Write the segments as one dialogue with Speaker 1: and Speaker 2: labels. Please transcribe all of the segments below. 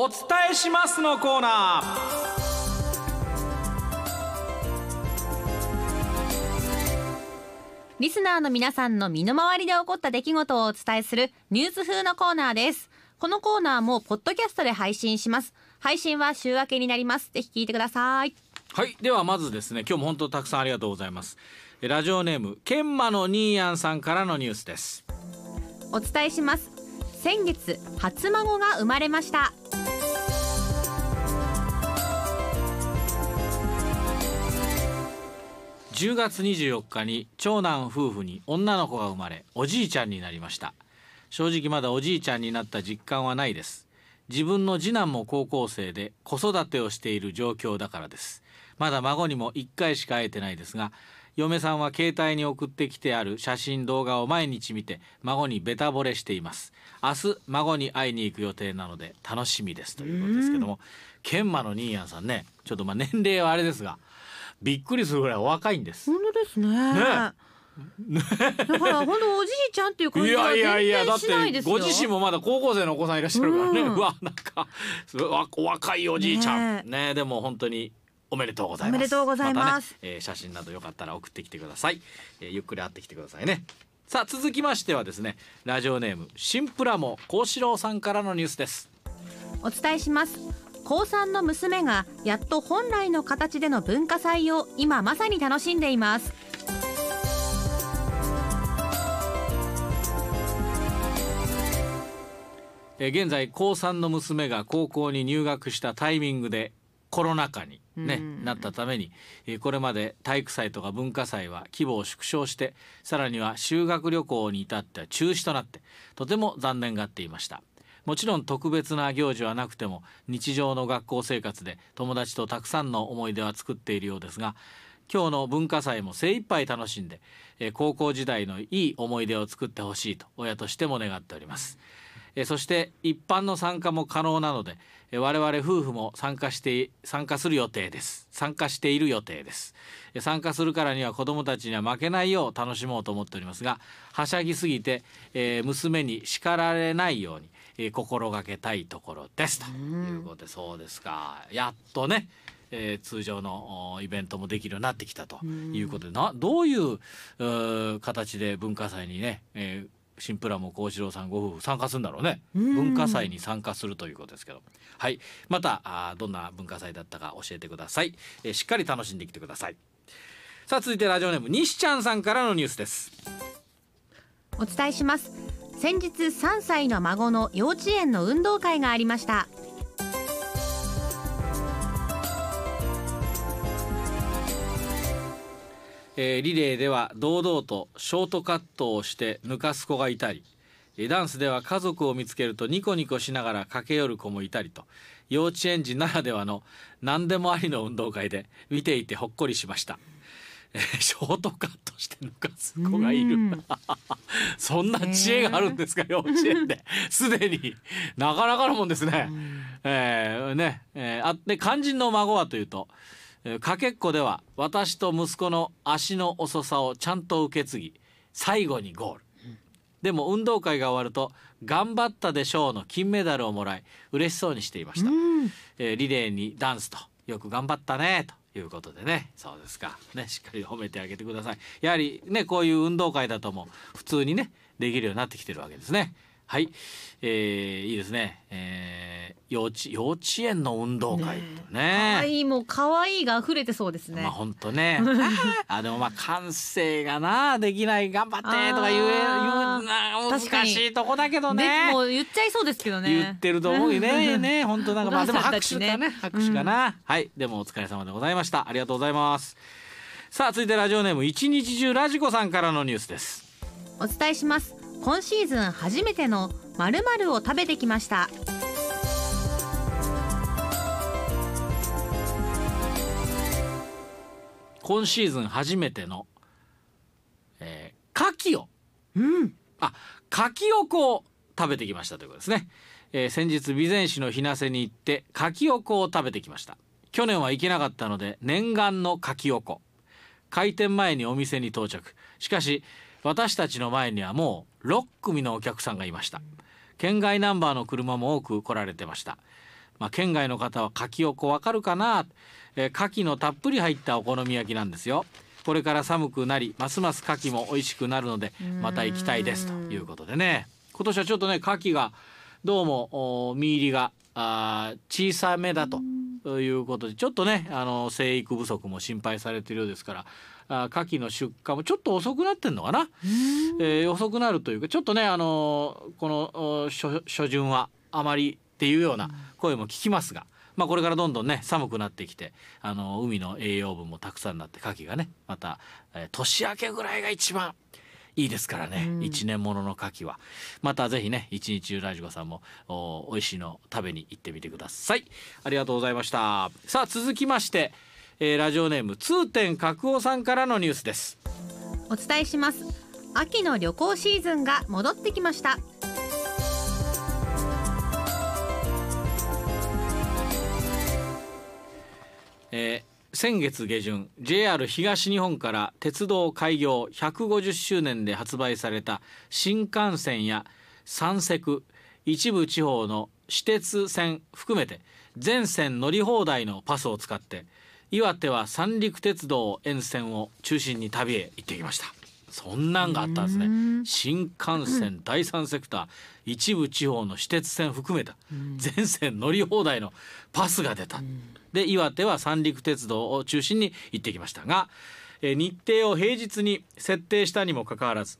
Speaker 1: お伝えしますのコーナ
Speaker 2: ー。リスナーの皆さんの身の回りで起こった出来事をお伝えするニュース風のコーナーです。このコーナーもポッドキャストで配信します。配信は週明けになります。ぜひ聞いてください。
Speaker 1: はい。ではまずですね今日も本当たくさんありがとうございます。ラジオネームケンマのニーヤンさんからのニュースです。
Speaker 2: お伝えします。先月初孫が生まれました
Speaker 1: 10月24日に長男夫婦に女の子が生まれおじいちゃんになりました。正直まだおじいちゃんになった実感はないです。自分の次男も高校生で子育てをしている状況だからです。まだ孫にも1回しか会えてないですが嫁さんは携帯に送ってきてある写真動画を毎日見て孫にベタ惚れしています。明日孫に会いに行く予定なので楽しみです。ということですけども。研磨のニーヤンさんね。ちょっとまあ年齢はあれですがびっくりするぐらいお若いんです。
Speaker 2: 本当ですね。ね。だから本当おじいちゃんっていう感じは全然しないですよ。
Speaker 1: ご自身もまだ高校生のお子さんいらっしゃるからね、うん、うわなんかお若いおじいちゃん。ねねでも本当におめでとうございます。
Speaker 2: おめでとうございます、
Speaker 1: まね、えー、写真などよかったら送ってきてください、えー、ゆっくり会ってきてくださいね。さあ続きましてはですねラジオネームシンプラモ幸四郎さんからのニュースです。
Speaker 2: お伝えします高3の娘がやっと本来の形での文化祭を今まさに楽しんでいます。
Speaker 1: 現在高3の娘が高校に入学したタイミングでコロナ禍にね、なったためにこれまで体育祭とか文化祭は規模を縮小してさらには修学旅行に至っては中止となってとても残念がっていましたもちろん特別な行事はなくても日常の学校生活で友達とたくさんの思い出は作っているようですが今日の文化祭も精一杯楽しんで高校時代のいい思い出を作ってほしいと親としても願っております。えそして一般の参加も可能なので我々夫婦も参加して参加する予定です参加している予定です参加するからには子どもたちには負けないよう楽しもうと思っておりますがはしゃぎすぎて、え、娘に叱られないように、えー、心がけたいところです。ということでそうですか。やっとねえー、通常のイベントもできるようになってきたということでなどういう形で文化祭にね、えー、新プラも幸四郎さんご夫婦参加するんだろうね。文化祭に参加するということですけどはい。またあどんな文化祭だったか教えてください、えー、しっかり楽しんできてください。さあ続いてラジオネーム西ちゃんさんからのニュースです。
Speaker 2: お伝えします先日3歳の孫の幼稚園の運動会がありました
Speaker 1: えー、リレーでは堂々とショートカットをして抜かす子がいたりダンスでは家族を見つけるとニコニコしながら駆け寄る子もいたりと幼稚園児ならではの何でもありの運動会で見ていてほっこりしました。えー、ショートカットして抜かす子がいる そんな知恵があるんですか、幼稚園で。すでに。なかなかのもんですね。えー、ね、えー、あで肝心の孫はというとかけっこでは私と息子の足の遅さをちゃんと受け継ぎ最後にゴール、うん、でも運動会が終わると「頑張ったでしょう」の金メダルをもらい嬉しそうにしていました、うん、えー、リレーにダンスとよく頑張ったねということでね。そうですか。ねしっかり褒めてあげてください。やはりねこういう運動会だとも普通にねできるようになってきてるわけですね。はい、えー、いいですね、えー、幼稚幼稚園の運動会とね。
Speaker 2: 可愛、いもう可愛いが溢れてそうですね。
Speaker 1: まあ本当ね。あでもまあ感性がなできない頑張ってとか言え言うな難しいとこだけどね。
Speaker 2: もう言っちゃいそうですけどね。
Speaker 1: 言ってると思うよね。ね本当なんかまあでも拍手かね拍手かな、うん、はい。でもお疲れ様でございました。ありがとうございます。さあ続いてラジオネーム一日中ラジコさんからのニュースです。
Speaker 2: お伝えします今シーズン初めての〇〇を食べてきました。
Speaker 1: 今シーズン初めての、えー、牡蠣を、うん、あ牡蠣おこを食べてきましたということですね、えー、先日備前市の日生に行って牡蠣おこを食べてきました。去年は行けなかったので念願の牡蠣おこ開店前にお店に到着。しかし私たちの前にはもう6組のお客さんがいました。県外ナンバーの車も多く来られてました。まあ、県外の方は牡蠣をこう分かるかな、えー、牡蠣のたっぷり入ったお好み焼きなんですよ。これから寒くなりますます牡蠣も美味しくなるのでまた行きたいです。ということでね。今年はちょっとね牡蠣がどうも身入りがあ小さめだということでちょっとねあの生育不足も心配されているようですからあ牡蠣の出荷もちょっと遅くなってんのかな、えー、遅くなるというかちょっとねあのこの初旬はあまりっていうような声も聞きますが。まあ、これからどんどんね寒くなってきてあの海の栄養分もたくさんなって牡蠣がねまた、えー、年明けぐらいが一番いいですからね、うん、1年ものの牡蠣は。またぜひね一日中ラジコさんもお美味しいの食べに行ってみてください。ありがとうございました。さあ続きまして、えー、ラジオネーム通天角尾さんからのニュースです。
Speaker 2: お伝えします。秋の旅行シーズンが戻ってきました
Speaker 1: 先月下旬 JR 東日本から鉄道開業150周年で発売された新幹線や三石一部地方の私鉄線含めて全線乗り放題のパスを使って岩手は三陸鉄道沿線を中心に旅へ行ってきました。そんなんがあったんですね。新幹線第三セクター一部地方の私鉄線含めた全線乗り放題のパスが出た。で岩手は三陸鉄道を中心に行ってきましたが、え日程を平日に設定したにもかかわらず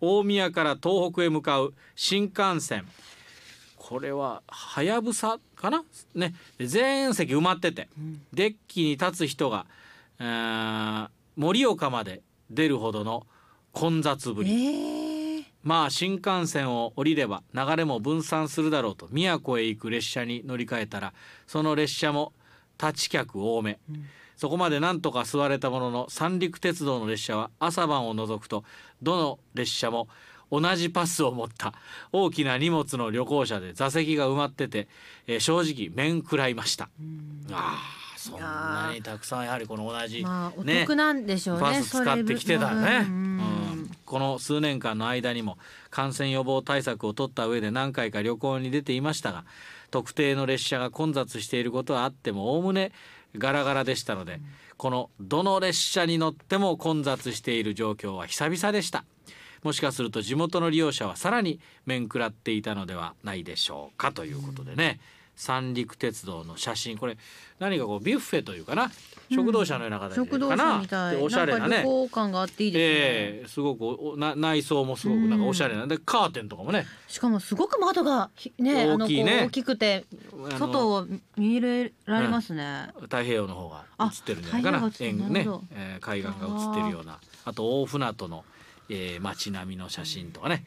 Speaker 1: 大宮から東北へ向かう新幹線これははやぶさかな？ね。全席埋まってて、デッキに立つ人が盛岡まで出るほどの混雑ぶり、えー、まあ新幹線を降りれば流れも分散するだろうと宮古へ行く列車に乗り換えたらその列車も立ち客多め、うん、そこまで何とか座れたものの三陸鉄道の列車は朝晩を除くとどの列車も同じパスを持った大きな荷物の旅行者で座席が埋まってて、えー、正直面食らいました。あそんなにたくさんやはりこの同じ、
Speaker 2: まあ、ね、お得なんでしょうね
Speaker 1: パス使ってきてたね、うん、この数年間の間にも感染予防対策を取った上で何回か旅行に出ていましたが特定の列車が混雑していることはあってもおおむねガラガラでしたので、このどの列車に乗っても混雑している状況は久々でした。もしかすると地元の利用者はさらに面食らっていたのではないでしょうかということでね、三陸鉄道の写真。これ何かこうビュッフェというかな。食堂車のような形かな、
Speaker 2: うん、おしゃれなね。旅感があっていいですね、え
Speaker 1: ー、すごくな内装もすごくなんかおしゃれな。でカーテンとかもね。
Speaker 2: しかもすごく窓がね大きいね。大きくて外を見れられますね、
Speaker 1: うん、太平洋の方が映ってるんじゃないかな。なね、えー、海岸が映ってるような。あと大船渡の、えー、街並みの写真とかね、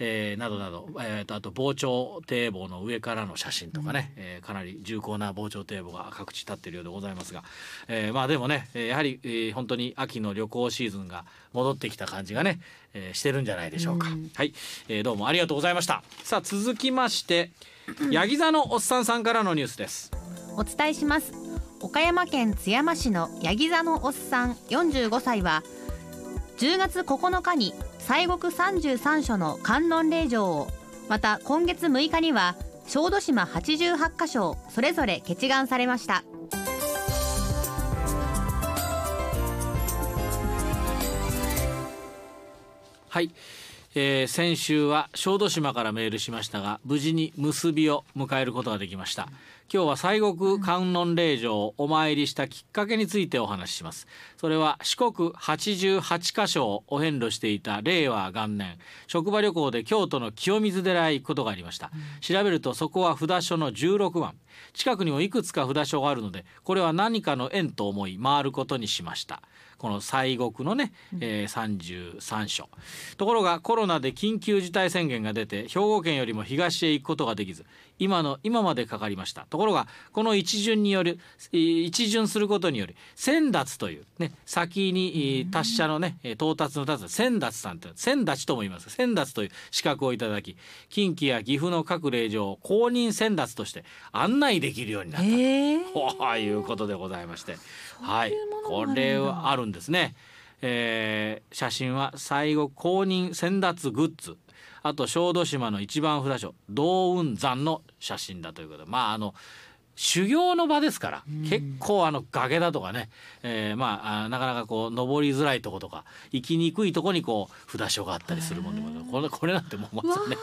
Speaker 1: えー、などなど、えーと、あと防潮堤防の上からの写真とかね、うん、えー、かなり重厚な防潮堤防が各地立っているようでございますが、えー、まあでもねやはり、えー、本当に秋の旅行シーズンが戻ってきた感じがね、えー、してるんじゃないでしょうか、うん、はい、えー、どうもありがとうございました。さあ続きましてヤギ座のおっさんさんからのニュースです。
Speaker 2: お伝えします。岡山県津山市のヤギ座のおっさん45歳は10月9日に西国33所の観音霊場をまた今月6日には小豆島88カ所をそれぞれ決願されました。
Speaker 1: はい、えー、先週は小豆島からメールしましたが無事に結びを迎えることができました、今日は西国観音霊場をお参りしたきっかけについてお話しします。それは四国88カ所をお遍路していた令和元年。職場旅行で京都の清水寺へ行くことがありました、うん、調べるとそこは札所の16番。近くにもいくつか札所があるのでこれは何かの縁と思い回ることにしました。この西国のね、えー、33所。ところがコロナで緊急事態宣言が出て兵庫県よりも東へ行くことができず今の今までかかりました。ところがこの一巡による一巡することにより先達というね先に達者のね到達の達先達さんと先達とも言います。先達という資格をいただき近畿や岐阜の各霊場を公認先達として案内できるようになったと。いうことでございまして。はい。これはあるんですね。えー、写真は最後公認先達グッズあと小豆島の一番札所道雲山の写真だということでまああの修行の場ですから、結構あの崖だとかね、えー、まあなかなかこう登りづらいとことか行きにくいとこにこう札所があったりするもんでもこれこれなんてもうまさにね。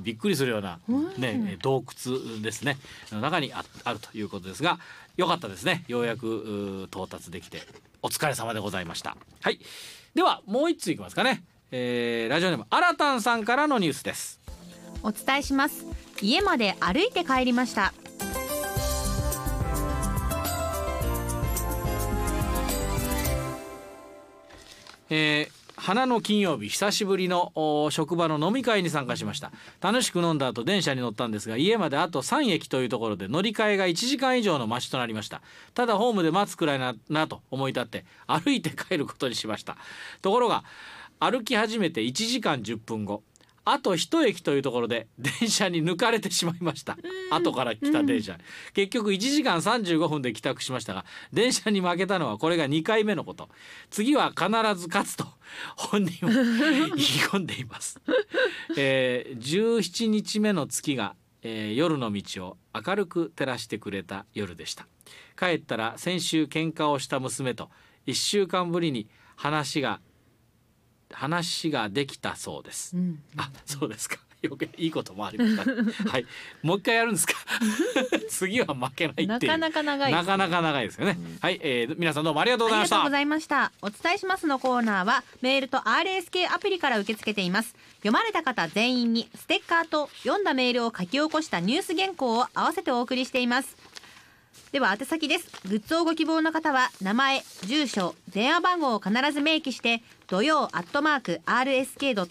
Speaker 1: びっくりするような、ね、洞窟ですね。の中にああるということですがよかったですね。ようやく到達できてお疲れ様でございました。はい。ではもう一ついきますかね、えー、ラジオネームあらたんさんからのニュースです。
Speaker 2: お伝えします。家まで歩いて帰りました。
Speaker 1: えー、花の金曜日久しぶりの職場の飲み会に参加しました。楽しく飲んだ後電車に乗ったんですが家まであと3駅というところで乗り換えが1時間以上の待ちとなりました。ただホームで待つくらいななと思い立って歩いて帰ることにしました。ところが歩き始めて1時間10分後あと一駅というところで電車に抜かれてしまいました。後から来た電車、結局1時間35分で帰宅しましたが電車に負けたのはこれが2回目のこと。次は必ず勝つと本人は 言い込んでいます、えー、17日目の月が、えー、夜の道を明るく照らしてくれた夜でした。帰ったら先週喧嘩をした娘と1週間ぶりに話が話ができたそうです。うん、あ、そうですか。よくいいこともありました。はい、もう一回やるんですか？次は負けないな
Speaker 2: かなか長い、
Speaker 1: ね、なかなか長いですよね。うん、はい、えー、皆さんどうもありがとうございました。ありがとうございました。
Speaker 2: お伝えしますのコーナーはメールと RSK アプリから受け付けています。読まれた方全員にステッカーと読んだメールを書き起こしたニュース原稿を合わせてお送りしています。では宛先です。グッズをご希望の方は名前住所電話番号を必ず明記して土曜アットマーク RSK.CO.JP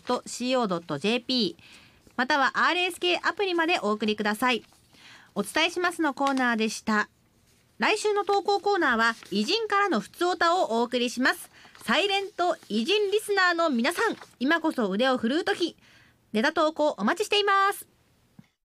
Speaker 2: または RSK アプリまでお送りください。お伝えしますのコーナーでした。来週の投稿コーナーは偉人からの普通歌をお送りします。サイレント偉人リスナーの皆さん今こそ腕を振るう時。ネタ投稿お待ちしています。